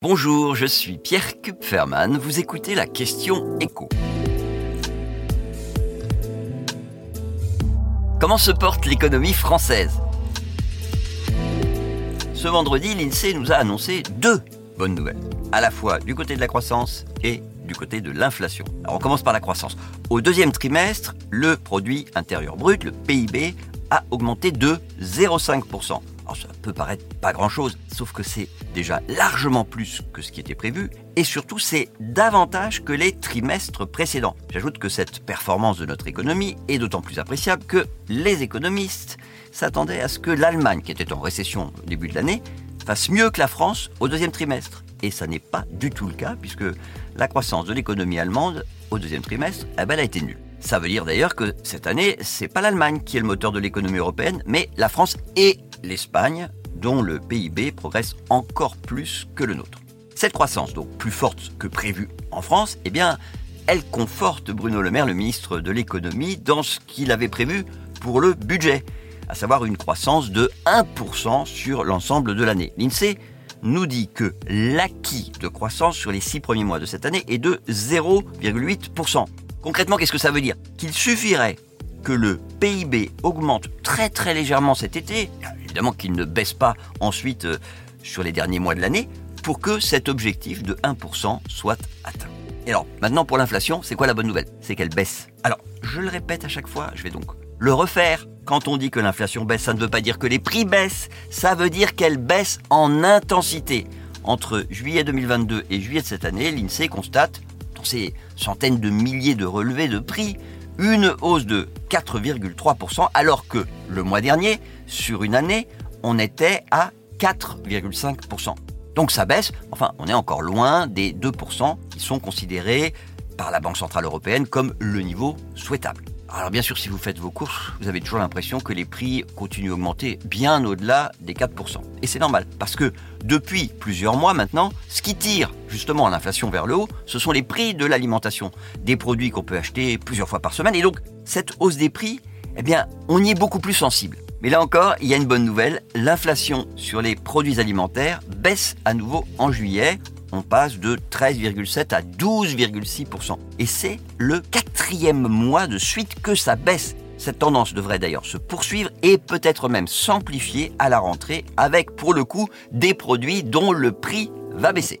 Bonjour, je suis Pierre Kupferman, vous écoutez la question écho. Comment se porte l'économie française? Ce vendredi, l'INSEE nous a annoncé deux bonnes nouvelles, à la fois du côté de la croissance et du côté de l'inflation. Alors on commence par la croissance. Au deuxième trimestre, le produit intérieur brut, le PIB, a augmenté de 0,5%. Alors ça peut paraître pas grand-chose, sauf que c'est déjà largement plus que ce qui était prévu, et surtout c'est davantage que les trimestres précédents. J'ajoute que cette performance de notre économie est d'autant plus appréciable que les économistes s'attendaient à ce que l'Allemagne, qui était en récession au début de l'année, fasse mieux que la France au deuxième trimestre. Et ça n'est pas du tout le cas, puisque la croissance de l'économie allemande au deuxième trimestre, eh ben, a été nulle. Ça veut dire d'ailleurs que cette année, c'est pas l'Allemagne qui est le moteur de l'économie européenne, mais la France et l'Espagne, dont le PIB progresse encore plus que le nôtre. Cette croissance, donc plus forte que prévue en France, eh bien, elle conforte Bruno Le Maire, le ministre de l'économie, dans ce qu'il avait prévu pour le budget, à savoir une croissance de 1% sur l'ensemble de l'année. L'INSEE nous dit que l'acquis de croissance sur les six premiers mois de cette année est de 0,8%. Concrètement, qu'est-ce que ça veut dire? Qu'il suffirait que le PIB augmente très très légèrement cet été, qu'il ne baisse pas ensuite euh, sur les derniers mois de l'année, pour que cet objectif de 1% soit atteint. Et alors, maintenant pour l'inflation, c'est quoi la bonne nouvelle? C'est qu'elle baisse. Alors, je le répète à chaque fois, je vais donc le refaire. Quand on dit que l'inflation baisse, ça ne veut pas dire que les prix baissent, ça veut dire qu'elle baisse en intensité. Entre juillet 2022 et juillet de cette année, l'INSEE constate, dans ces centaines de milliers de relevés de prix, une hausse de 4,3%, alors que le mois dernier, sur une année, on était à 4,5%. Donc ça baisse, enfin on est encore loin des 2% qui sont considérés par la Banque Centrale Européenne comme le niveau souhaitable. Alors bien sûr, si vous faites vos courses, vous avez toujours l'impression que les prix continuent à augmenter bien au-delà des 4%. Et c'est normal, parce que depuis plusieurs mois maintenant, ce qui tire justement l'inflation vers le haut, ce sont les prix de l'alimentation, des produits qu'on peut acheter plusieurs fois par semaine. Et donc, cette hausse des prix, eh bien, on y est beaucoup plus sensible. Mais là encore, il y a une bonne nouvelle, l'inflation sur les produits alimentaires baisse à nouveau en juillet on passe de 13,7 à 12,6%. Et c'est le quatrième mois de suite que ça baisse. Cette tendance devrait d'ailleurs se poursuivre et peut-être même s'amplifier à la rentrée avec pour le coup des produits dont le prix va baisser.